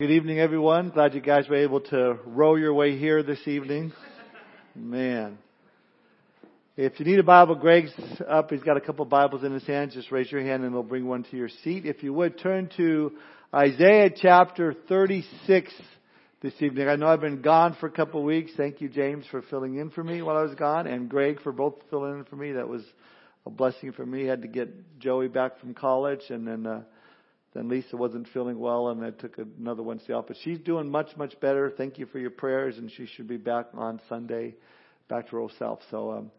Good evening, everyone. Glad you guys were able to row your way here this evening. Man. If you need a Bible, Greg's up. He's got a couple Bibles in his hands. Just raise your hand and they'll bring one to your seat. If you would, turn to Isaiah chapter 36 this evening. I know I've been gone for a couple of weeks. Thank you, James, for filling in for me while I was gone, and Greg for both filling in for me. That was a blessing for me. I had to get Joey back from college and then, uh, then Lisa wasn't feeling well, and I took another Wednesday off. But she's doing much, much better. Thank you for your prayers, and she should be back on Sunday, back to her self. So, um,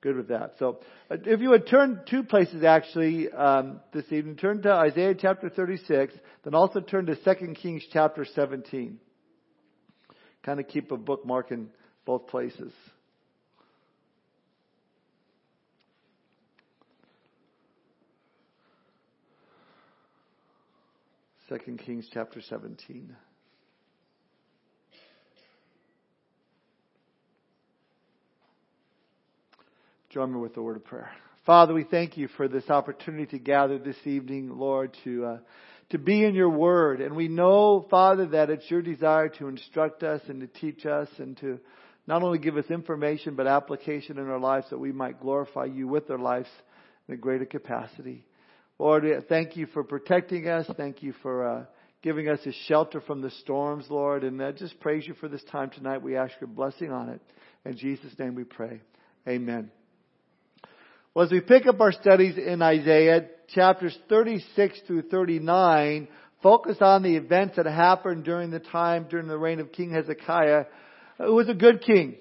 good with that. So, if you would turn two places actually um, this evening, turn to Isaiah chapter 36, then also turn to 2 Kings chapter 17. Kind of keep a bookmark in both places. Second Kings chapter 17. Join me with the word of prayer. Father, we thank you for this opportunity to gather this evening, Lord, to uh, to be in your word. And we know, Father, that it's your desire to instruct us and to teach us and to not only give us information but application in our lives that we might glorify you with our lives in a greater capacity. Lord, thank you for protecting us. Thank you for uh, giving us a shelter from the storms, Lord. And uh, just praise you for this time tonight. We ask your blessing on it. In Jesus' name we pray. Amen. Well, as we pick up our studies in Isaiah, chapters 36 through 39 focus on the events that happened during the time, during the reign of King Hezekiah, who was a good king.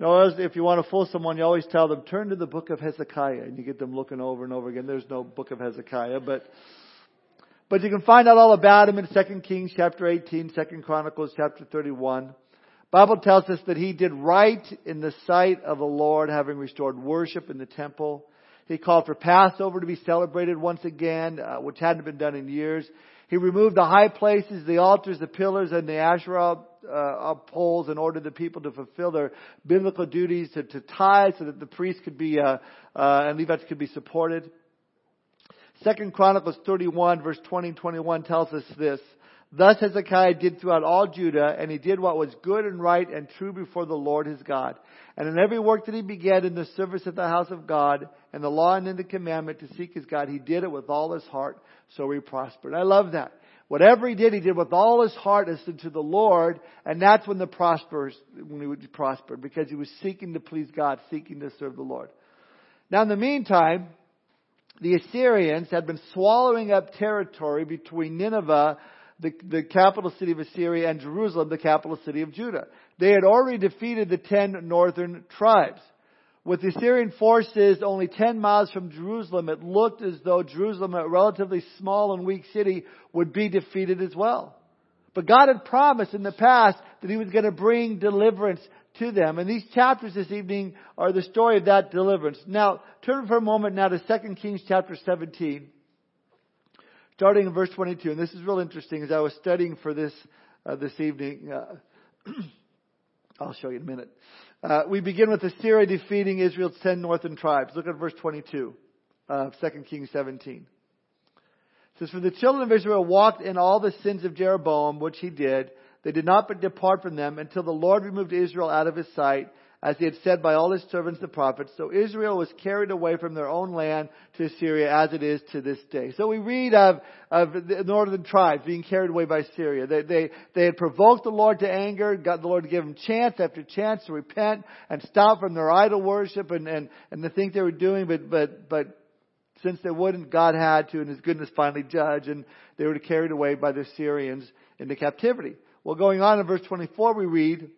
You know, if you want to fool someone, you always tell them, turn to the book of Hezekiah, and you get them looking over and over again. There's no book of Hezekiah, but, but you can find out all about him in 2 Kings chapter 18, 2 Chronicles chapter 31. Bible tells us that he did right in the sight of the Lord, having restored worship in the temple. He called for Passover to be celebrated once again, uh, which hadn't been done in years. He removed the high places, the altars, the pillars, and the Asherah uh, poles in order the people to fulfill their biblical duties to, to tithe so that the priests could be, uh, uh, and Levites could be supported. Second Chronicles 31 verse 20 and 21 tells us this. Thus Hezekiah did throughout all Judah, and he did what was good and right and true before the Lord his God. And in every work that he began in the service of the house of God, and the law and in the commandment to seek his God, he did it with all his heart, so he prospered. I love that. Whatever he did, he did with all his heart as to the Lord, and that's when the prospers, when he would prosper, because he was seeking to please God, seeking to serve the Lord. Now in the meantime, the Assyrians had been swallowing up territory between Nineveh the, the capital city of Assyria, and Jerusalem, the capital city of Judah. They had already defeated the ten northern tribes. With the Assyrian forces only 10 miles from Jerusalem, it looked as though Jerusalem, a relatively small and weak city, would be defeated as well. But God had promised in the past that He was going to bring deliverance to them. And these chapters this evening are the story of that deliverance. Now, turn for a moment now to 2 Kings chapter 17 starting in verse 22. And this is real interesting as I was studying for this uh, this evening. Uh, I'll show you in a minute. Uh, we begin with Assyria defeating Israel's ten northern tribes. Look at verse 22 of 2 Kings 17. It says, For the children of Israel walked in all the sins of Jeroboam, which he did. They did not but depart from them until the Lord removed Israel out of his sight as he had said by all his servants the prophets. So Israel was carried away from their own land to Assyria as it is to this day. So we read of, of the northern tribes being carried away by Assyria. They, they, they had provoked the Lord to anger, got the Lord to give them chance after chance to repent and stop from their idol worship and, and, and the things they were doing, but, but, but since they wouldn't, God had to in His goodness finally judge and they were carried away by the Assyrians into captivity. Well, going on in verse 24 we read,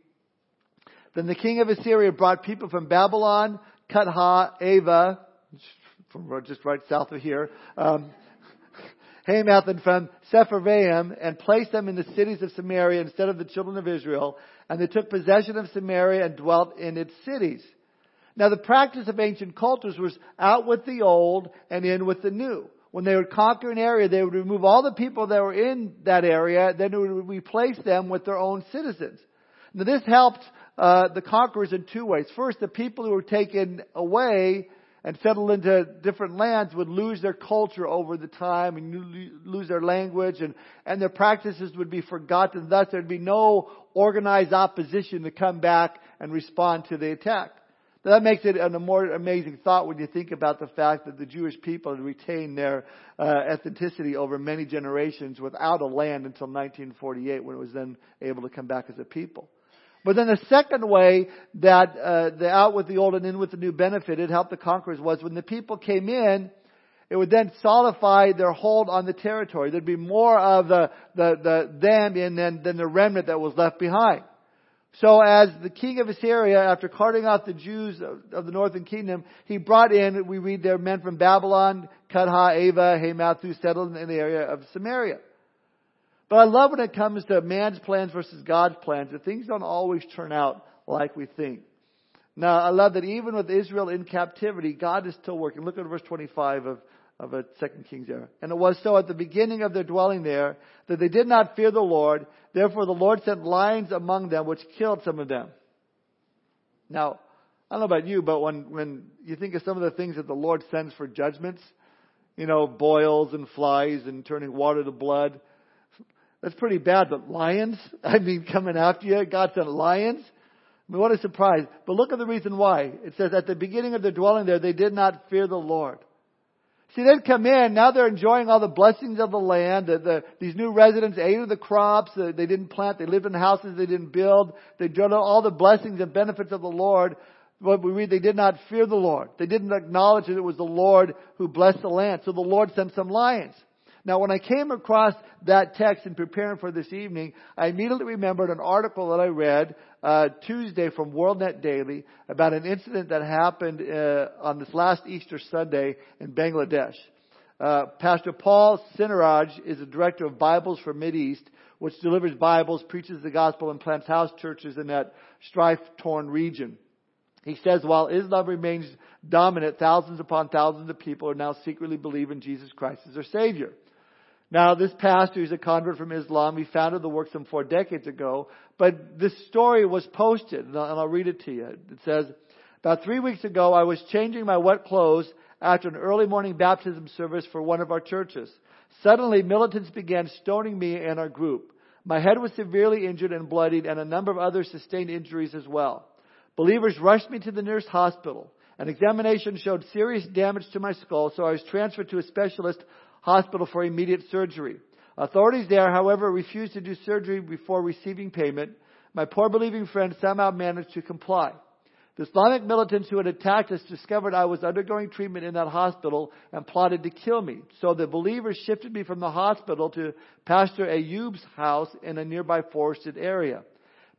then the king of Assyria brought people from Babylon, Cutha, Ava, from just right south of here, um, Hamath, and from Sepharvaim, and placed them in the cities of Samaria instead of the children of Israel. And they took possession of Samaria and dwelt in its cities. Now the practice of ancient cultures was out with the old and in with the new. When they would conquer an area, they would remove all the people that were in that area, then they would replace them with their own citizens. Now this helped uh, the conquerors in two ways. First, the people who were taken away and settled into different lands would lose their culture over the time and lose their language and, and their practices would be forgotten. Thus there'd be no organized opposition to come back and respond to the attack. Now that makes it a more amazing thought when you think about the fact that the Jewish people had retained their uh, ethnicity over many generations without a land until 1948 when it was then able to come back as a people. But then the second way that uh, the out with the old and in with the new benefited helped the conquerors was when the people came in, it would then solidify their hold on the territory. There'd be more of the, the, the them in than, than the remnant that was left behind. So as the king of Assyria, after carting out the Jews of the northern kingdom, he brought in, we read there, men from Babylon, Kutha, Ava, Hamath, who settled in the area of Samaria. But I love when it comes to man's plans versus God's plans that things don't always turn out like we think. Now, I love that even with Israel in captivity, God is still working. Look at verse 25 of, of a Second Kings era. And it was so at the beginning of their dwelling there that they did not fear the Lord. Therefore the Lord sent lions among them which killed some of them. Now, I don't know about you, but when, when you think of some of the things that the Lord sends for judgments, you know, boils and flies and turning water to blood, that's pretty bad, but lions? I mean, coming after you, God sent lions? I mean, what a surprise. But look at the reason why. It says, at the beginning of their dwelling there, they did not fear the Lord. See, they'd come in, now they're enjoying all the blessings of the land. The, the, these new residents ate of the crops they didn't plant. They lived in houses they didn't build. They enjoyed all the blessings and benefits of the Lord. But we read they did not fear the Lord. They didn't acknowledge that it was the Lord who blessed the land. So the Lord sent some lions. Now, when I came across that text in preparing for this evening, I immediately remembered an article that I read uh, Tuesday from WorldNet Daily about an incident that happened uh, on this last Easter Sunday in Bangladesh. Uh, Pastor Paul Ciniraj is the director of Bibles for East, which delivers Bibles, preaches the gospel, and plants house churches in that strife-torn region. He says while Islam remains dominant, thousands upon thousands of people are now secretly believe in Jesus Christ as their Savior. Now, this pastor is a convert from Islam. He founded the work some four decades ago. But this story was posted, and I'll read it to you. It says, About three weeks ago, I was changing my wet clothes after an early morning baptism service for one of our churches. Suddenly, militants began stoning me and our group. My head was severely injured and bloodied, and a number of others sustained injuries as well. Believers rushed me to the nearest hospital. An examination showed serious damage to my skull, so I was transferred to a specialist hospital for immediate surgery. Authorities there, however, refused to do surgery before receiving payment. My poor believing friend somehow managed to comply. The Islamic militants who had attacked us discovered I was undergoing treatment in that hospital and plotted to kill me. So the believers shifted me from the hospital to Pastor Ayub's house in a nearby forested area.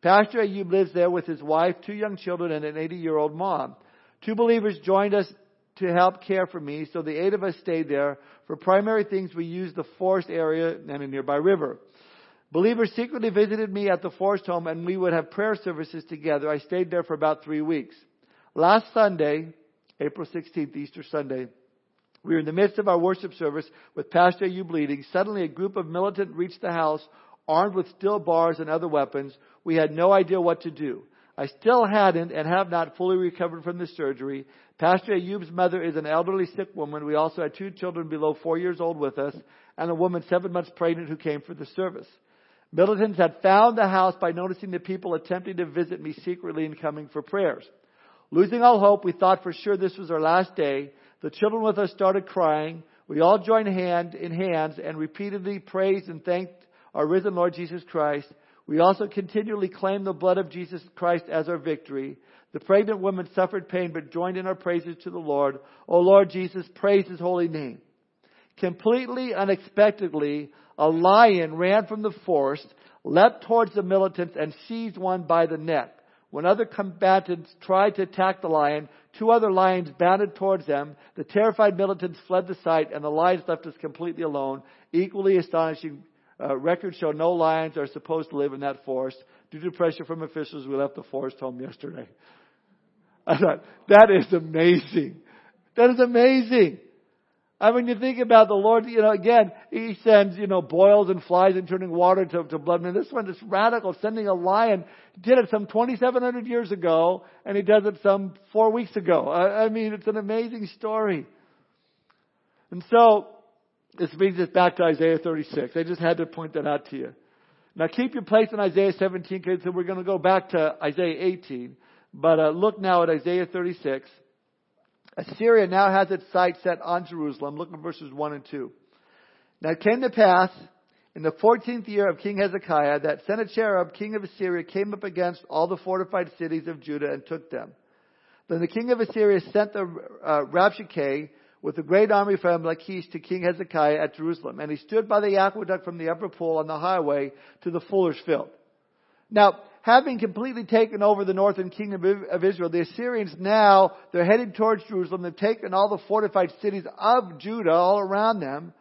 Pastor Ayub lives there with his wife, two young children, and an 80 year old mom. Two believers joined us to help care for me, so the eight of us stayed there. For primary things, we used the forest area and a nearby river. Believers secretly visited me at the forest home and we would have prayer services together. I stayed there for about three weeks. Last Sunday, April 16th, Easter Sunday, we were in the midst of our worship service with Pastor Ayub leading. Suddenly a group of militant reached the house armed with steel bars and other weapons. We had no idea what to do. I still hadn't and have not fully recovered from the surgery. Pastor Ayub's mother is an elderly sick woman. We also had two children below four years old with us and a woman seven months pregnant who came for the service. Militants had found the house by noticing the people attempting to visit me secretly and coming for prayers. Losing all hope, we thought for sure this was our last day. The children with us started crying. We all joined hand in hands and repeatedly praised and thanked our risen Lord Jesus Christ. We also continually claim the blood of Jesus Christ as our victory. The pregnant woman suffered pain but joined in our praises to the Lord. O Lord Jesus, praise His holy name. Completely unexpectedly, a lion ran from the forest, leapt towards the militants, and seized one by the neck. When other combatants tried to attack the lion, two other lions bounded towards them. The terrified militants fled the site, and the lions left us completely alone. Equally astonishing uh, records show no lions are supposed to live in that forest. Due to pressure from officials, we left the forest home yesterday. I thought, that is amazing. That is amazing. I mean, you think about the Lord, you know, again, He sends, you know, boils and flies and turning water to, to blood. I mean, this one is radical, sending a lion. Did it some 2,700 years ago, and He does it some four weeks ago. I, I mean, it's an amazing story. And so, this brings us back to Isaiah 36. I just had to point that out to you. Now keep your place in Isaiah 17 because we're going to go back to Isaiah 18. But uh, look now at Isaiah 36. Assyria now has its sight set on Jerusalem. Look at verses 1 and 2. Now it came to pass in the 14th year of King Hezekiah that Sennacherib, king of Assyria, came up against all the fortified cities of Judah and took them. Then the king of Assyria sent the uh, Rabshakeh with a great army from Lachish to King Hezekiah at Jerusalem. And he stood by the aqueduct from the upper pool on the highway to the fuller's field. Now, having completely taken over the northern kingdom of Israel, the Assyrians now, they're headed towards Jerusalem. They've taken all the fortified cities of Judah all around them.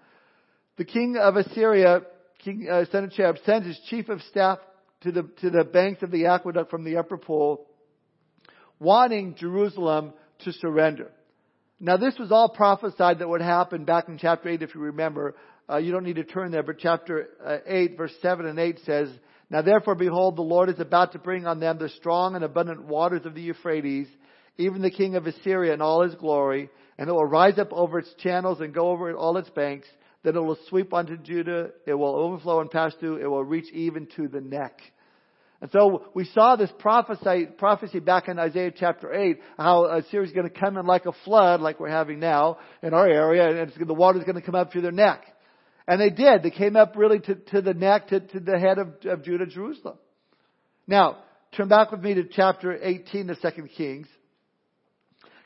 The king of Assyria, King uh, Sennacherib, sends his chief of staff to the, to the banks of the aqueduct from the upper pool, wanting Jerusalem to surrender. Now this was all prophesied that would happen back in chapter 8 if you remember. Uh, you don't need to turn there, but chapter uh, 8 verse 7 and 8 says, Now therefore behold, the Lord is about to bring on them the strong and abundant waters of the Euphrates, even the king of Assyria in all his glory, and it will rise up over its channels and go over all its banks. Then it will sweep onto Judah, it will overflow and pass through, it will reach even to the neck. And so we saw this prophecy, prophecy back in Isaiah chapter 8, how Assyria is going to come in like a flood, like we're having now in our area, and the water is going to come up through their neck. And they did. They came up really to, to the neck, to, to the head of, of Judah, Jerusalem. Now, turn back with me to chapter 18 of 2 Kings,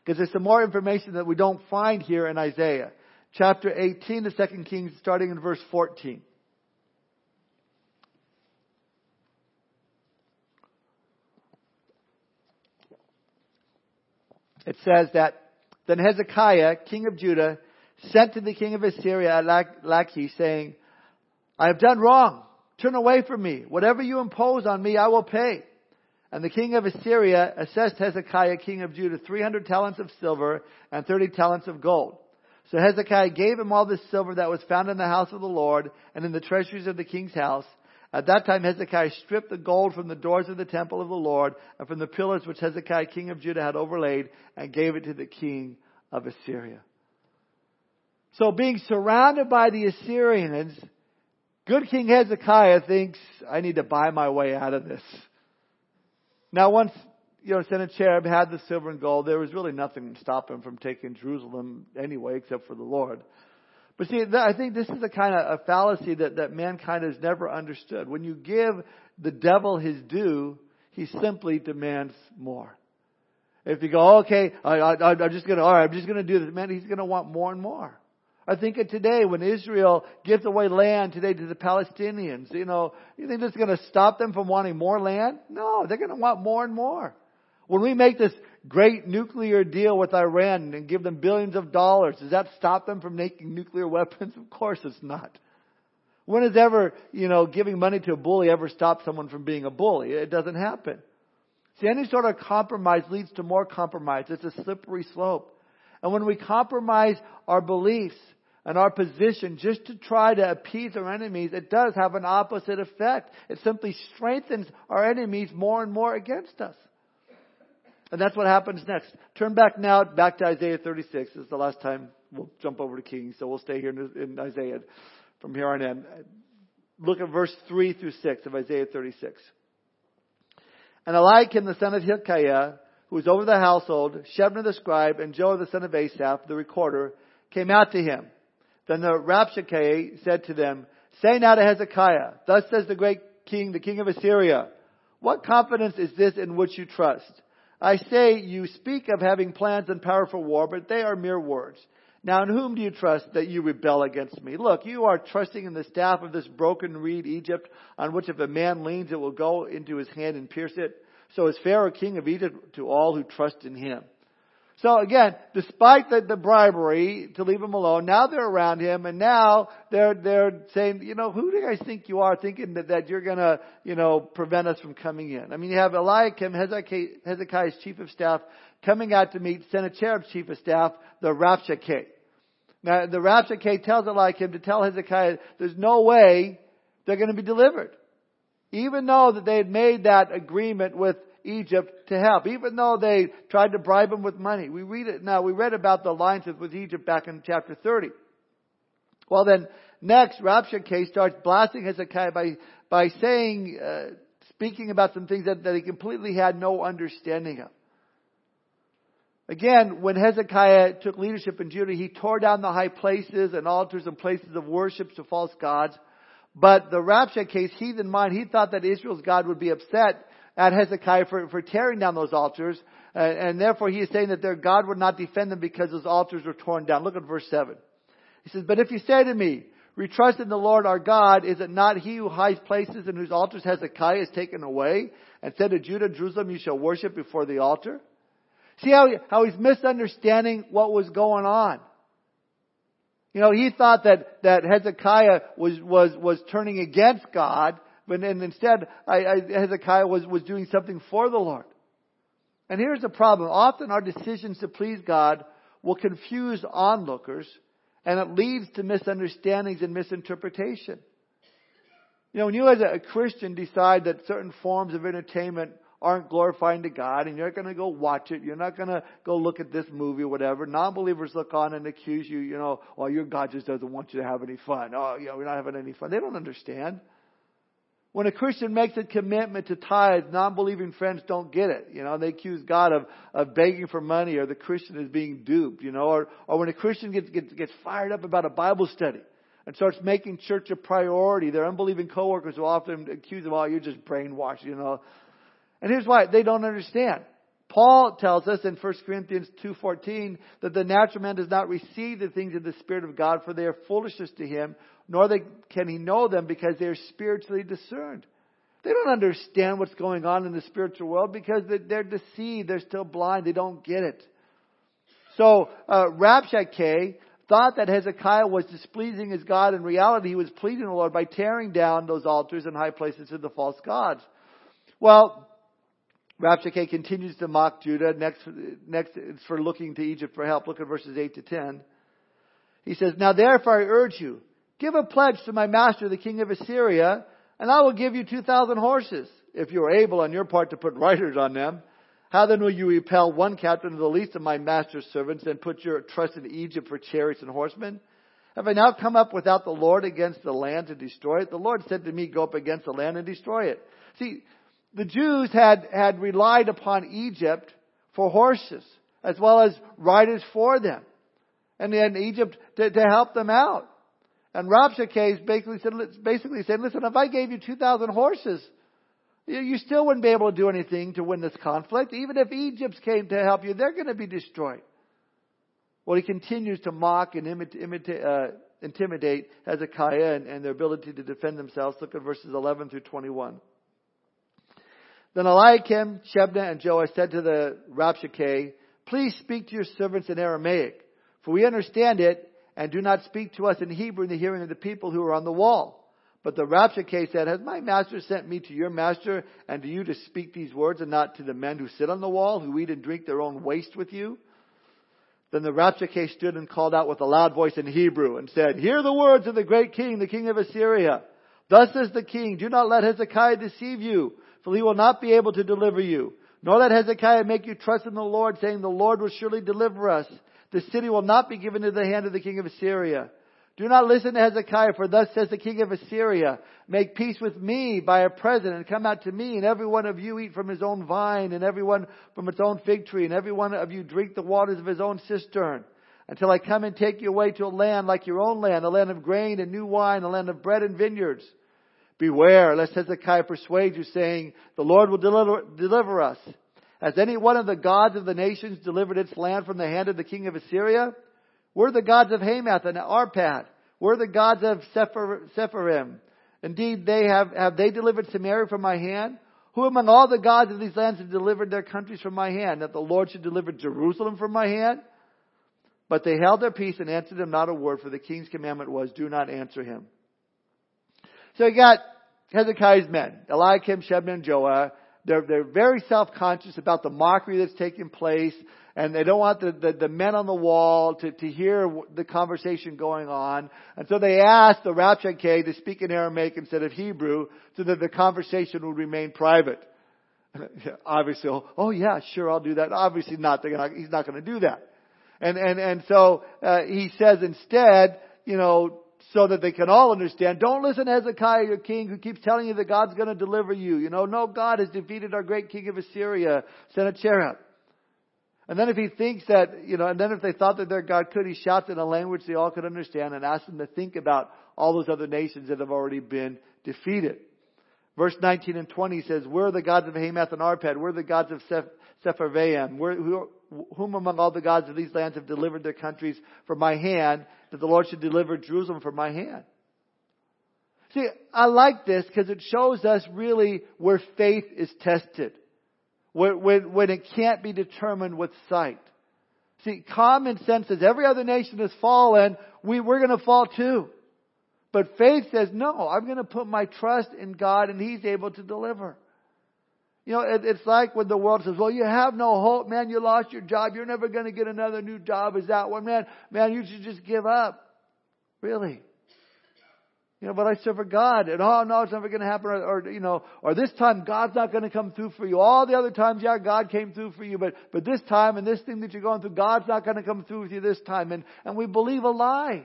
because there's some more information that we don't find here in Isaiah. Chapter 18 of 2 Kings, starting in verse 14. It says that then Hezekiah, king of Judah, sent to the king of Assyria Lachish, saying, I have done wrong. Turn away from me. Whatever you impose on me, I will pay. And the king of Assyria assessed Hezekiah, king of Judah, 300 talents of silver and 30 talents of gold. So Hezekiah gave him all the silver that was found in the house of the Lord and in the treasuries of the king's house, at that time Hezekiah stripped the gold from the doors of the temple of the Lord and from the pillars which Hezekiah king of Judah had overlaid and gave it to the king of Assyria. So being surrounded by the Assyrians, good King Hezekiah thinks, I need to buy my way out of this. Now once, you know, Sennacherib had the silver and gold, there was really nothing to stop him from taking Jerusalem anyway, except for the Lord. But see, I think this is a kind of a fallacy that, that mankind has never understood. When you give the devil his due, he simply demands more. If you go, okay, I, I, I'm just gonna, alright, I'm just gonna do this, man, he's gonna want more and more. I think of today when Israel gives away land today to the Palestinians, you know, you think this is gonna stop them from wanting more land? No, they're gonna want more and more. When we make this great nuclear deal with Iran and give them billions of dollars, does that stop them from making nuclear weapons? Of course it's not. When has ever, you know, giving money to a bully ever stopped someone from being a bully? It doesn't happen. See, any sort of compromise leads to more compromise. It's a slippery slope. And when we compromise our beliefs and our position just to try to appease our enemies, it does have an opposite effect. It simply strengthens our enemies more and more against us. And that's what happens next. Turn back now, back to Isaiah 36. This is the last time we'll jump over to Kings, so we'll stay here in, in Isaiah from here on in. Look at verse 3 through 6 of Isaiah 36. And Eliakim the son of Hilkiah, who was over the household, Shebna the scribe, and Joah the son of Asaph, the recorder, came out to him. Then the Rabshakeh said to them, Say now to Hezekiah, Thus says the great king, the king of Assyria, What confidence is this in which you trust? I say you speak of having plans and power for war, but they are mere words. Now in whom do you trust that you rebel against me? Look, you are trusting in the staff of this broken reed Egypt, on which if a man leans it will go into his hand and pierce it. So is Pharaoh king of Egypt to all who trust in him. So again, despite the, the bribery to leave him alone, now they're around him and now they're, they're saying, you know, who do you guys think you are thinking that, that you're gonna, you know, prevent us from coming in? I mean, you have Eliakim, Hezekiah's chief of staff, coming out to meet Sennacherib's chief of staff, the Rabshakeh. Now, the Rabshakeh tells Eliakim to tell Hezekiah there's no way they're to be delivered. Even though that they had made that agreement with Egypt to help, even though they tried to bribe him with money. We read it now, we read about the alliances with Egypt back in chapter 30. Well then, next, Rabshakeh starts blasting Hezekiah by, by saying, uh, speaking about some things that, that he completely had no understanding of. Again, when Hezekiah took leadership in Judah, he tore down the high places and altars and places of worship to false gods. But the Rabshakeh's heathen mind, he thought that Israel's God would be upset at Hezekiah for, for tearing down those altars. Uh, and therefore he is saying that their God would not defend them because those altars were torn down. Look at verse 7. He says, But if you say to me, we trust in the Lord our God, is it not he who hides places and whose altars Hezekiah has taken away and said to Judah, Jerusalem, you shall worship before the altar? See how, how he's misunderstanding what was going on. You know, he thought that, that Hezekiah was, was, was turning against God, and instead I, I, Hezekiah was, was doing something for the Lord. And here's the problem. Often our decisions to please God will confuse onlookers and it leads to misunderstandings and misinterpretation. You know, when you as a Christian decide that certain forms of entertainment aren't glorifying to God and you're going to go watch it. You're not going to go look at this movie or whatever. Non-believers look on and accuse you, you know, well, oh, your God just doesn't want you to have any fun. Oh, you know, we're not having any fun. They don't understand. When a Christian makes a commitment to tithe, non-believing friends don't get it. You know, they accuse God of, of begging for money or the Christian is being duped, you know, or, or when a Christian gets, gets, gets fired up about a Bible study and starts making church a priority, their unbelieving coworkers will often accuse them, oh, you're just brainwashed, you know. And here's why. They don't understand. Paul tells us in 1 Corinthians 2.14 that the natural man does not receive the things of the Spirit of God for they are foolishness to him, nor can he know them because they are spiritually discerned. They don't understand what's going on in the spiritual world because they're deceived. They're still blind. They don't get it. So, uh, Rabshakeh thought that Hezekiah was displeasing his God. In reality, he was pleasing the Lord by tearing down those altars and high places to the false gods. Well, Rabshakeh continues to mock Judah. Next, next it's for looking to Egypt for help. Look at verses 8 to 10. He says, Now therefore I urge you, give a pledge to my master, the king of Assyria, and I will give you 2,000 horses, if you are able on your part to put riders on them. How then will you repel one captain of the least of my master's servants and put your trust in Egypt for chariots and horsemen? Have I now come up without the Lord against the land to destroy it? The Lord said to me, go up against the land and destroy it. See, the Jews had, had relied upon Egypt for horses as well as riders for them. And then Egypt to, to help them out. And Rabshakeh basically said, basically said, listen, if I gave you 2,000 horses, you still wouldn't be able to do anything to win this conflict. Even if Egypt came to help you, they're going to be destroyed. Well, he continues to mock and imita- uh, intimidate Hezekiah and, and their ability to defend themselves. Look at verses 11 through 21. Then Eliakim, Shebna, and Joash said to the Rabshakeh, Please speak to your servants in Aramaic, for we understand it, and do not speak to us in Hebrew in the hearing of the people who are on the wall. But the Rabshakeh said, Has my master sent me to your master and to you to speak these words and not to the men who sit on the wall, who eat and drink their own waste with you? Then the Rabshakeh stood and called out with a loud voice in Hebrew and said, Hear the words of the great king, the king of Assyria. Thus says the king, Do not let Hezekiah deceive you for he will not be able to deliver you. Nor let Hezekiah make you trust in the Lord, saying, The Lord will surely deliver us. The city will not be given to the hand of the king of Assyria. Do not listen to Hezekiah, for thus says the king of Assyria, Make peace with me by a present, and come out to me, and every one of you eat from his own vine, and every one from its own fig tree, and every one of you drink the waters of his own cistern, until I come and take you away to a land like your own land, a land of grain and new wine, a land of bread and vineyards. Beware lest Hezekiah persuade you saying, the Lord will deliver, deliver us. Has any one of the gods of the nations delivered its land from the hand of the king of Assyria? We're the gods of Hamath and Arpad. We're the gods of Sepharvaim. Indeed, they have, have they delivered Samaria from my hand? Who among all the gods of these lands have delivered their countries from my hand? That the Lord should deliver Jerusalem from my hand? But they held their peace and answered him not a word, for the king's commandment was, do not answer him. So you got Hezekiah's men, Eliakim, Shebna, and Joah. They're, they're very self-conscious about the mockery that's taking place and they don't want the, the, the men on the wall to, to hear the conversation going on. And so they asked the Rabshakeh to speak in Aramaic instead of Hebrew so that the conversation would remain private. Obviously, oh, oh yeah, sure, I'll do that. Obviously not, gonna, he's not going to do that. And, and, and so, uh, he says instead, you know, so that they can all understand. Don't listen to Hezekiah, your king, who keeps telling you that God's going to deliver you. You know, no, God has defeated our great king of Assyria, Sennacherib. And then if he thinks that, you know, and then if they thought that their God could, he shouts in a language they all could understand and asks them to think about all those other nations that have already been defeated. Verse 19 and 20 says, Where are the gods of Hamath and Arpad? Where are the gods of Seph- Sepharvaim? Who, whom among all the gods of these lands have delivered their countries from my hand, that the Lord should deliver Jerusalem from my hand? See, I like this because it shows us really where faith is tested when, when, when it can't be determined with sight. See, common sense says every other nation has fallen, we, we're going to fall too. But faith says, no, I'm going to put my trust in God and He's able to deliver. You know, it, it's like when the world says, well, you have no hope, man, you lost your job, you're never going to get another new job, is that one, man, man, you should just give up. Really? You know, but I serve a God, and oh no, it's never going to happen, or, or, you know, or this time God's not going to come through for you. All the other times, yeah, God came through for you, but but this time and this thing that you're going through, God's not going to come through with you this time, and and we believe a lie.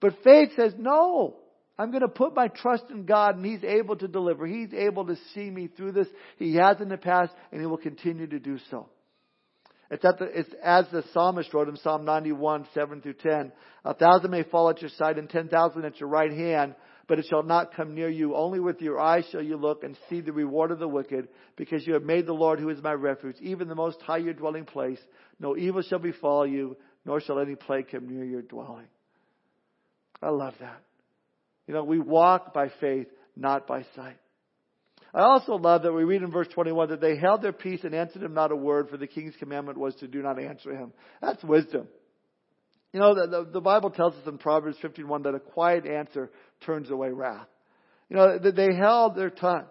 But faith says no. I'm going to put my trust in God, and He's able to deliver. He's able to see me through this. He has in the past, and He will continue to do so. It's, the, it's as the psalmist wrote in Psalm 91, 7 through 10. A thousand may fall at your side and ten thousand at your right hand, but it shall not come near you. Only with your eyes shall you look and see the reward of the wicked, because you have made the Lord, who is my refuge, even the most high your dwelling place. No evil shall befall you, nor shall any plague come near your dwelling. I love that. You know, we walk by faith, not by sight. I also love that we read in verse 21 that they held their peace and answered him not a word, for the king's commandment was to do not answer him. That's wisdom. You know, the, the, the Bible tells us in Proverbs 15:1 that a quiet answer turns away wrath. You know, that they held their tongue.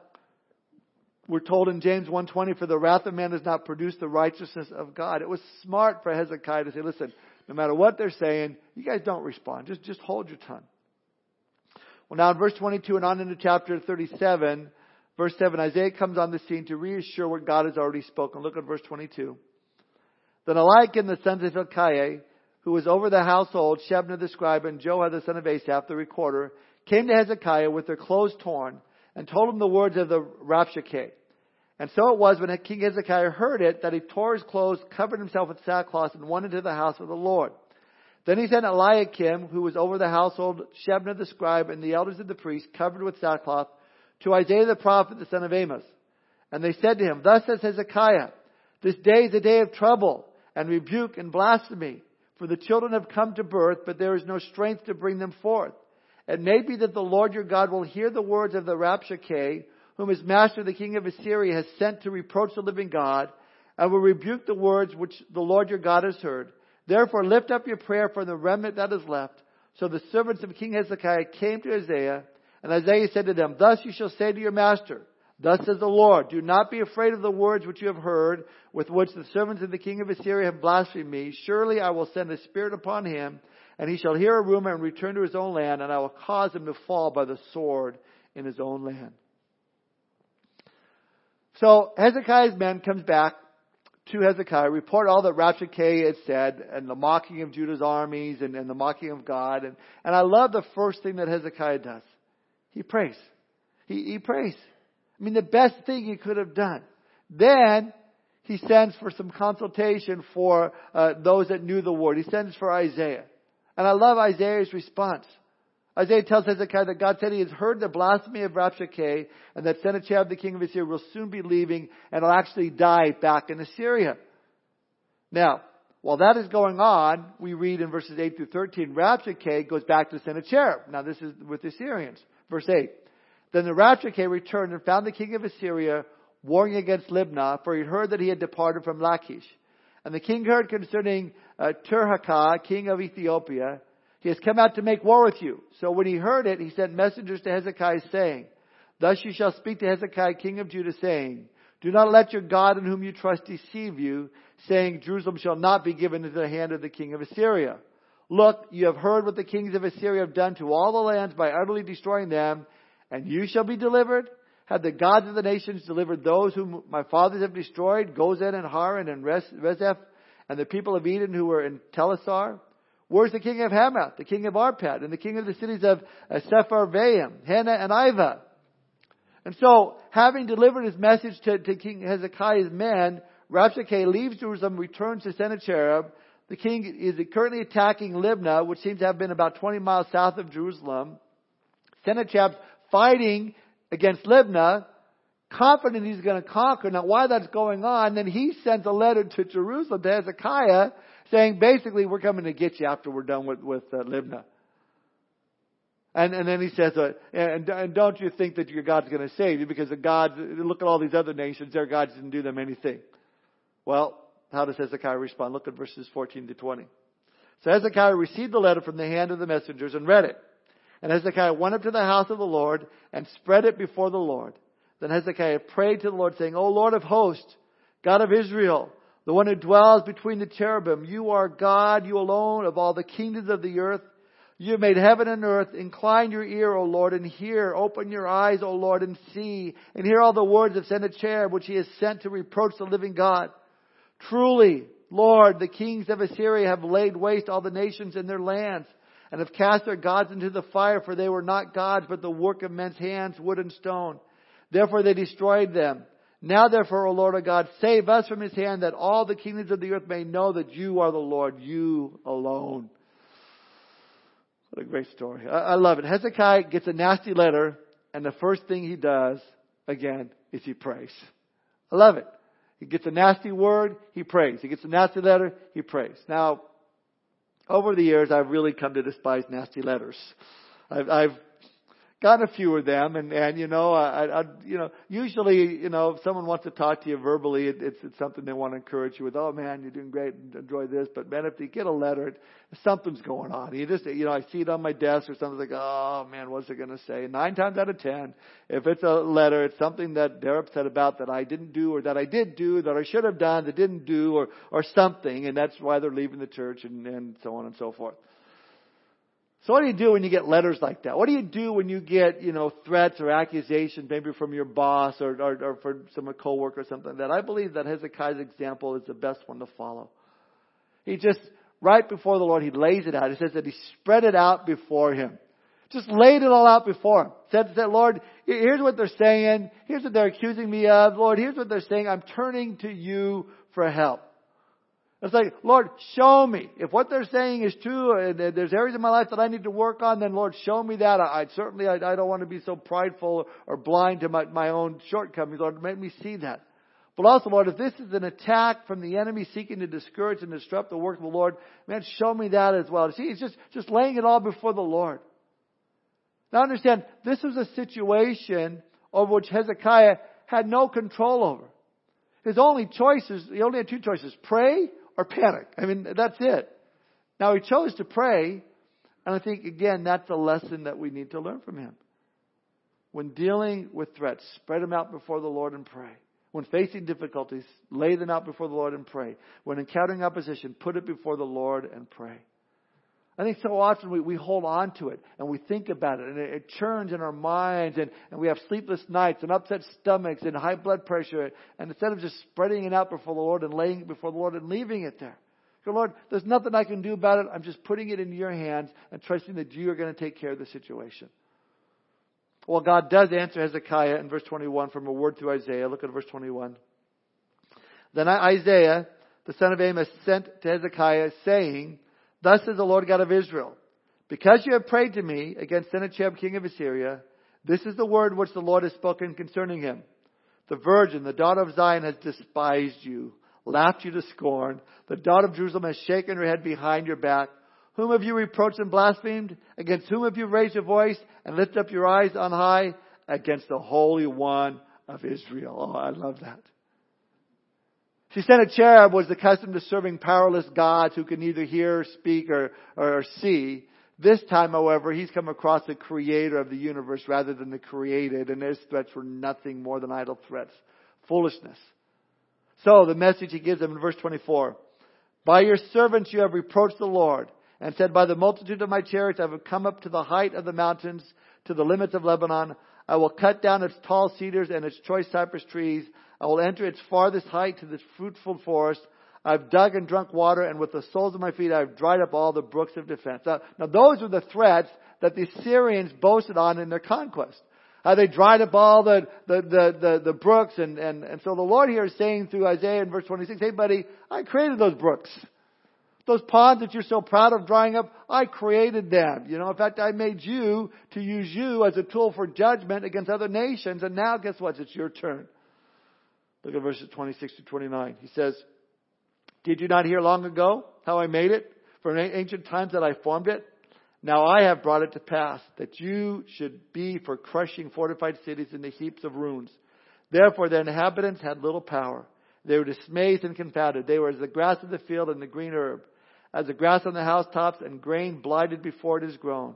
We're told in James 1:20, for the wrath of man does not produce the righteousness of God. It was smart for Hezekiah to say, listen, no matter what they're saying, you guys don't respond. Just, just hold your tongue. Well, now in verse 22 and on into chapter 37, Verse 7, Isaiah comes on the scene to reassure what God has already spoken. Look at verse 22. Then Eliakim, the son of Hilkiah, who was over the household, Shebna the scribe, and Joah the son of Asaph, the recorder, came to Hezekiah with their clothes torn, and told him the words of the Rabshakeh. And so it was when King Hezekiah heard it that he tore his clothes, covered himself with sackcloth, and went into the house of the Lord. Then he sent Eliakim, who was over the household, Shebna the scribe, and the elders of the priests, covered with sackcloth, to Isaiah the prophet, the son of Amos. And they said to him, Thus says Hezekiah, This day is a day of trouble and rebuke and blasphemy, for the children have come to birth, but there is no strength to bring them forth. It may be that the Lord your God will hear the words of the Rabshakeh, whom his master the king of Assyria has sent to reproach the living God, and will rebuke the words which the Lord your God has heard. Therefore lift up your prayer for the remnant that is left. So the servants of King Hezekiah came to Isaiah and Isaiah said to them, Thus you shall say to your master, Thus says the Lord, Do not be afraid of the words which you have heard, with which the servants of the king of Assyria have blasphemed me. Surely I will send a spirit upon him, and he shall hear a rumor and return to his own land, and I will cause him to fall by the sword in his own land. So Hezekiah's men comes back to Hezekiah, report all that Rabshakeh had said, and the mocking of Judah's armies, and, and the mocking of God. And, and I love the first thing that Hezekiah does. He prays. He, he prays. I mean, the best thing he could have done. Then he sends for some consultation for uh, those that knew the word. He sends for Isaiah. And I love Isaiah's response. Isaiah tells Hezekiah that God said he has heard the blasphemy of Rabshakeh and that Sennacherib, the king of Assyria, will soon be leaving and will actually die back in Assyria. Now, while that is going on, we read in verses 8 through 13, Rabshakeh goes back to Sennacherib. Now this is with the Assyrians. Verse 8. Then the Rabshakeh returned and found the king of Assyria warring against Libnah, for he heard that he had departed from Lachish. And the king heard concerning uh, Tirhakah, king of Ethiopia, he has come out to make war with you. So when he heard it, he sent messengers to Hezekiah saying, Thus you shall speak to Hezekiah, king of Judah, saying, Do not let your God in whom you trust deceive you, saying, Jerusalem shall not be given into the hand of the king of Assyria. Look, you have heard what the kings of Assyria have done to all the lands by utterly destroying them, and you shall be delivered. Have the gods of the nations delivered those whom my fathers have destroyed, Gozan and Haran and Rezeph, and the people of Eden who were in Telassar? Where's the king of Hamath, the king of Arpad, and the king of the cities of uh, Sepharvaim, Hena and Ivah? And so, having delivered his message to, to King Hezekiah's men, Rabshakeh leaves Jerusalem, returns to Sennacherib. The king is currently attacking Libnah, which seems to have been about 20 miles south of Jerusalem. Sennacherib's fighting against Libnah, confident he's going to conquer. Now, why that's going on, then he sends a letter to Jerusalem, to Hezekiah, saying basically, we're coming to get you after we're done with, with uh, Libnah. And, and then he says, uh, and, and don't you think that your God's going to save you because the gods, look at all these other nations, their gods didn't do them anything. Well, how does Hezekiah respond? Look at verses 14 to 20. So Hezekiah received the letter from the hand of the messengers and read it. And Hezekiah went up to the house of the Lord and spread it before the Lord. Then Hezekiah prayed to the Lord saying, O Lord of hosts, God of Israel, the one who dwells between the cherubim, you are God, you alone of all the kingdoms of the earth. You have made heaven and earth. Incline your ear, O Lord, and hear. Open your eyes, O Lord, and see. And hear all the words of Sennacherib, which he has sent to reproach the living God. Truly, Lord, the kings of Assyria have laid waste all the nations in their lands, and have cast their gods into the fire, for they were not gods, but the work of men's hands, wood and stone. Therefore they destroyed them. Now therefore, O Lord our God, save us from his hand, that all the kingdoms of the earth may know that you are the Lord, you alone. What a great story. I, I love it. Hezekiah gets a nasty letter, and the first thing he does, again, is he prays. I love it. He gets a nasty word, he prays. He gets a nasty letter, he prays. Now, over the years, I've really come to despise nasty letters. I've, I've got a few of them, and and you know, I, I you know, usually, you know, if someone wants to talk to you verbally, it, it's it's something they want to encourage you with. Oh man, you're doing great, enjoy this. But man, if you get a letter, something's going on. You just, you know, I see it on my desk or something like, oh man, what's it going to say? Nine times out of ten, if it's a letter, it's something that they're upset about that I didn't do, or that I did do, that I should have done, that didn't do, or or something, and that's why they're leaving the church, and and so on and so forth. So what do you do when you get letters like that? What do you do when you get, you know, threats or accusations maybe from your boss or, or, or from some coworker or something like that? I believe that Hezekiah's example is the best one to follow. He just, right before the Lord, he lays it out. He says that he spread it out before him. Just laid it all out before him. Said, said, Lord, here's what they're saying. Here's what they're accusing me of. Lord, here's what they're saying. I'm turning to you for help. It's like, Lord, show me. If what they're saying is true, uh, and there's areas in my life that I need to work on, then Lord, show me that. I, I certainly, I, I, don't want to be so prideful or blind to my, my own shortcomings. Lord, make me see that. But also, Lord, if this is an attack from the enemy seeking to discourage and disrupt the work of the Lord, man, show me that as well. See, he's just, just laying it all before the Lord. Now understand, this was a situation over which Hezekiah had no control over. His only choices, he only had two choices, pray or panic. I mean, that's it. Now he chose to pray, and I think again that's a lesson that we need to learn from him. When dealing with threats, spread them out before the Lord and pray. When facing difficulties, lay them out before the Lord and pray. When encountering opposition, put it before the Lord and pray. I think so often we, we hold on to it and we think about it and it, it churns in our minds and, and we have sleepless nights and upset stomachs and high blood pressure. And instead of just spreading it out before the Lord and laying it before the Lord and leaving it there. Go, Lord, there's nothing I can do about it. I'm just putting it in your hands and trusting that you are going to take care of the situation. Well, God does answer Hezekiah in verse 21 from a word through Isaiah. Look at verse 21. Then Isaiah, the son of Amos, sent to Hezekiah saying, Thus says the Lord God of Israel, because you have prayed to me against Sennacherib king of Assyria, this is the word which the Lord has spoken concerning him. The virgin, the daughter of Zion, has despised you, laughed you to scorn. The daughter of Jerusalem has shaken her head behind your back. Whom have you reproached and blasphemed? Against whom have you raised your voice and lifted up your eyes on high? Against the Holy One of Israel. Oh, I love that. See, Sennacherib was accustomed to serving powerless gods who could neither hear, speak, or, or see. This time, however, he's come across the creator of the universe rather than the created, and his threats were nothing more than idle threats, Foolishness. So the message he gives them in verse 24. By your servants you have reproached the Lord and said, by the multitude of my chariots I have come up to the height of the mountains, to the limits of Lebanon. I will cut down its tall cedars and its choice cypress trees. I will enter its farthest height to the fruitful forest. I've dug and drunk water, and with the soles of my feet I've dried up all the brooks of defense. Now, now those are the threats that the Assyrians boasted on in their conquest. How they dried up all the, the, the, the, the brooks, and, and, and so the Lord here is saying through Isaiah in verse 26, hey buddy, I created those brooks. Those ponds that you're so proud of drying up, I created them. You know, in fact, I made you to use you as a tool for judgment against other nations, and now guess what? It's your turn. Look at verses 26 to 29. He says, Did you not hear long ago how I made it? From ancient times that I formed it? Now I have brought it to pass that you should be for crushing fortified cities into heaps of ruins. Therefore their inhabitants had little power. They were dismayed and confounded. They were as the grass of the field and the green herb as the grass on the housetops and grain blighted before it is grown.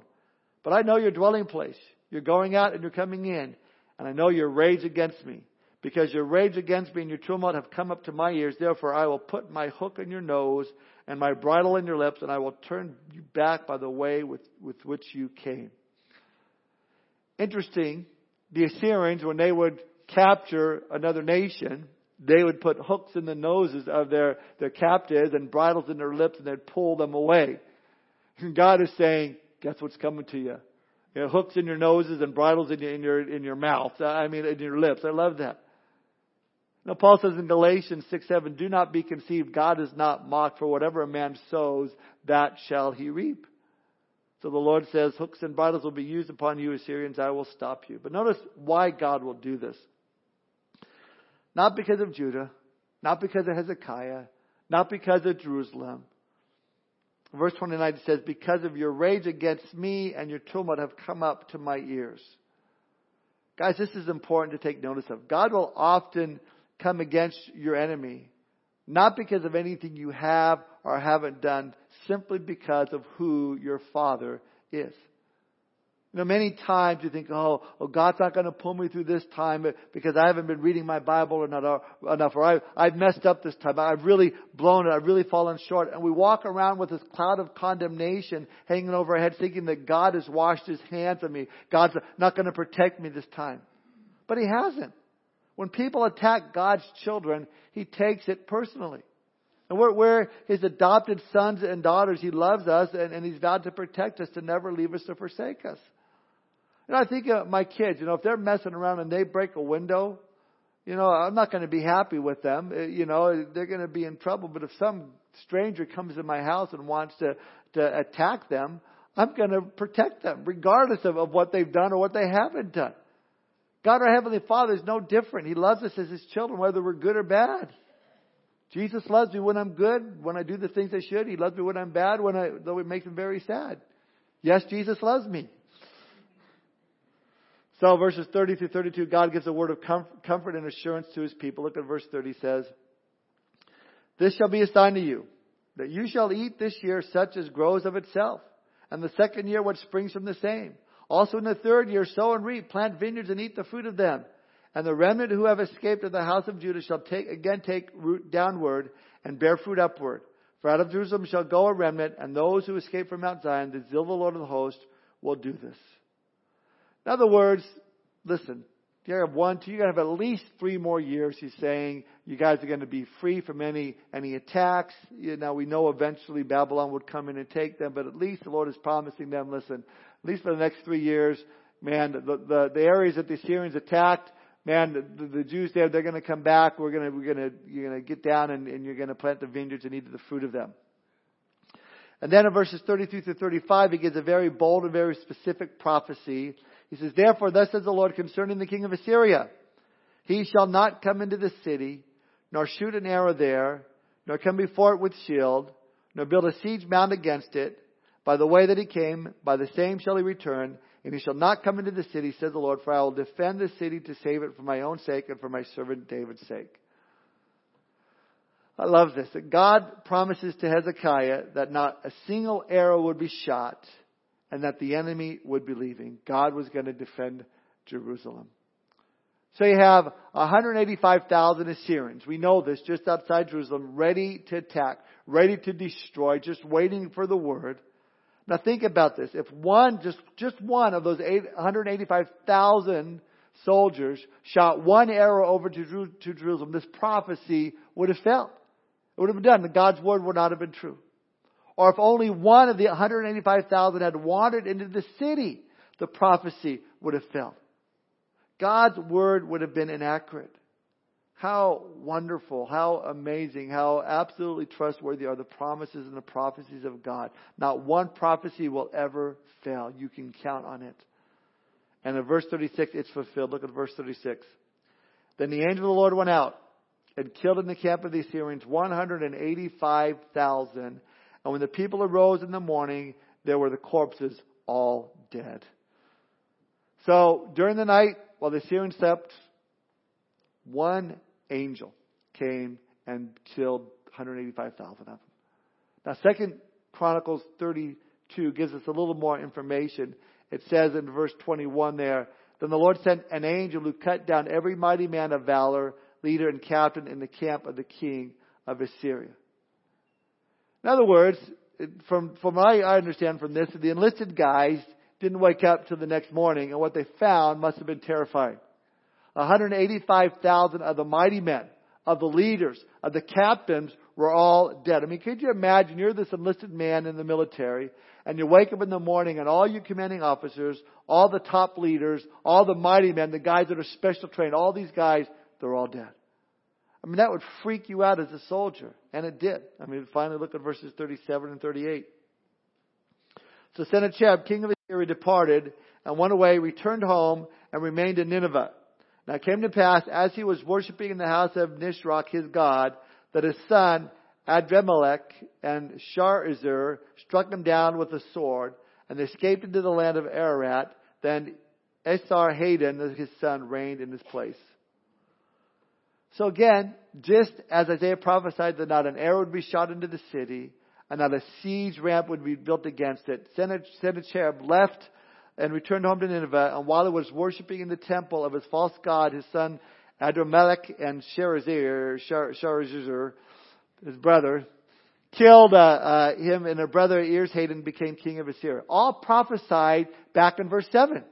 But I know your dwelling place. You're going out and you're coming in. And I know your rage against me. Because your rage against me and your tumult have come up to my ears. Therefore I will put my hook in your nose and my bridle in your lips and I will turn you back by the way with, with which you came. Interesting. The Assyrians, when they would capture another nation, they would put hooks in the noses of their, their captives and bridles in their lips and they'd pull them away. And God is saying, guess what's coming to you? you know, hooks in your noses and bridles in your, in your, in your mouth. I mean, in your lips. I love that. Now Paul says in Galatians 6, 7, do not be conceived. God is not mocked for whatever a man sows, that shall he reap. So the Lord says, hooks and bridles will be used upon you, Assyrians. I will stop you. But notice why God will do this. Not because of Judah, not because of Hezekiah, not because of Jerusalem. Verse 29 says, Because of your rage against me and your tumult have come up to my ears. Guys, this is important to take notice of. God will often come against your enemy, not because of anything you have or haven't done, simply because of who your Father is. You know, many times you think, oh, oh God's not going to pull me through this time because I haven't been reading my Bible enough, or I, I've messed up this time. I've really blown it. I've really fallen short. And we walk around with this cloud of condemnation hanging over our head thinking that God has washed his hands of me. God's not going to protect me this time. But he hasn't. When people attack God's children, he takes it personally. And we're, we're his adopted sons and daughters. He loves us and, and he's vowed to protect us, to never leave us to forsake us. And I think of my kids, you know, if they're messing around and they break a window, you know, I'm not going to be happy with them. Uh, you know, they're going to be in trouble. But if some stranger comes in my house and wants to, to attack them, I'm going to protect them, regardless of, of what they've done or what they haven't done. God, our Heavenly Father, is no different. He loves us as His children, whether we're good or bad. Jesus loves me when I'm good, when I do the things I should. He loves me when I'm bad, when I, though it makes him very sad. Yes, Jesus loves me. So verses 30 through 32, God gives a word of comfort and assurance to his people. Look at verse 30 says, This shall be a sign to you, that you shall eat this year such as grows of itself, and the second year what springs from the same. Also in the third year sow and reap, plant vineyards and eat the fruit of them. And the remnant who have escaped of the house of Judah shall take, again take root downward and bear fruit upward. For out of Jerusalem shall go a remnant, and those who escape from Mount Zion, the zeal of the Lord of the host, will do this. In other words, listen, you have one, two, you're going to have at least three more years. He's saying you guys are going to be free from any, any attacks. You know, we know eventually Babylon would come in and take them, but at least the Lord is promising them, listen, at least for the next three years, man, the, the, the areas that the Assyrians attacked, man, the, the Jews there, they're going to come back. We're going to, we're going to, you're going to get down and, and you're going to plant the vineyards and eat the fruit of them. And then in verses 33 through 35, he gives a very bold and very specific prophecy he says, Therefore, thus says the Lord concerning the king of Assyria, He shall not come into the city, nor shoot an arrow there, nor come before it with shield, nor build a siege mound against it. By the way that he came, by the same shall he return, and he shall not come into the city, says the Lord, for I will defend the city to save it for my own sake and for my servant David's sake. I love this. That God promises to Hezekiah that not a single arrow would be shot and that the enemy would be leaving. God was going to defend Jerusalem. So you have 185,000 Assyrians. We know this just outside Jerusalem, ready to attack, ready to destroy, just waiting for the word. Now think about this. If one, just, just one of those 185,000 soldiers shot one arrow over to, to Jerusalem, this prophecy would have failed. It would have been done. God's word would not have been true. Or if only one of the 185,000 had wandered into the city, the prophecy would have failed. God's word would have been inaccurate. How wonderful, how amazing, how absolutely trustworthy are the promises and the prophecies of God. Not one prophecy will ever fail. You can count on it. And in verse 36, it's fulfilled. Look at verse 36. Then the angel of the Lord went out and killed in the camp of the Assyrians 185,000. And when the people arose in the morning, there were the corpses all dead. So during the night, while the Assyrians slept, one angel came and killed 185,000 of them. Now, Second Chronicles 32 gives us a little more information. It says in verse 21 there, Then the Lord sent an angel who cut down every mighty man of valor, leader and captain in the camp of the king of Assyria. In other words, from, from what I understand from this, the enlisted guys didn't wake up till the next morning, and what they found must have been terrifying. 185,000 of the mighty men, of the leaders, of the captains were all dead. I mean, could you imagine you're this enlisted man in the military, and you wake up in the morning and all your commanding officers, all the top leaders, all the mighty men, the guys that are special trained, all these guys, they're all dead. I mean, that would freak you out as a soldier. And it did. I mean, finally look at verses 37 and 38. So Sennacherib, king of Assyria, departed and went away, returned home, and remained in Nineveh. Now it came to pass, as he was worshiping in the house of Nisroch, his god, that his son, Adrammelech and Sharezer struck him down with a sword, and escaped into the land of Ararat. Then Esarhaddon, his son, reigned in his place. So again, just as Isaiah prophesied that not an arrow would be shot into the city, and not a siege ramp would be built against it. Sennacherib left and returned home to Nineveh, and while he was worshiping in the temple of his false god, his son Adrammelech and Sharezer, his brother, killed uh, uh, him, and their brother Esarhaddon became king of Assyria. All prophesied back in verse 7.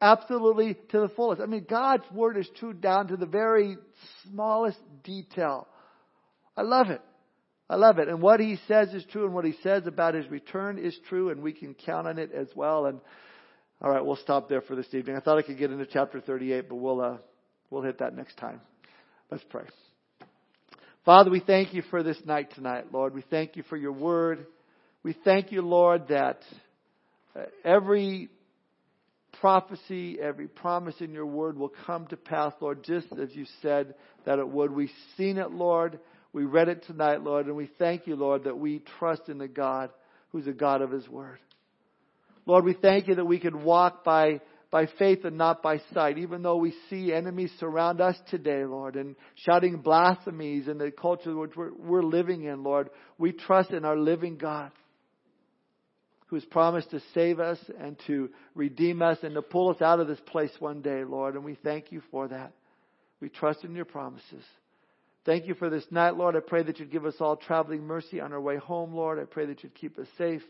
Absolutely to the fullest. I mean, God's word is true down to the very smallest detail. I love it. I love it. And what he says is true, and what he says about his return is true, and we can count on it as well. And all right, we'll stop there for this evening. I thought I could get into chapter 38, but we'll uh, we'll hit that next time. Let's pray. Father, we thank you for this night tonight, Lord. We thank you for your word. We thank you, Lord, that uh, every prophecy, every promise in your word will come to pass, Lord, just as you said that it would. We've seen it, Lord. We read it tonight, Lord, and we thank you, Lord, that we trust in the God who's a God of His Word. Lord, we thank you that we can walk by, by faith and not by sight, even though we see enemies surround us today, Lord, and shouting blasphemies in the culture which we're, we're living in, Lord. We trust in our living God who has promised to save us and to redeem us and to pull us out of this place one day, Lord, and we thank you for that. We trust in your promises. Thank you for this night, Lord. I pray that you'd give us all traveling mercy on our way home, Lord. I pray that you'd keep us safe.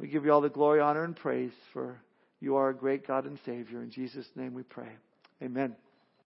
We give you all the glory, honor, and praise for you are a great God and Savior. In Jesus' name we pray. Amen.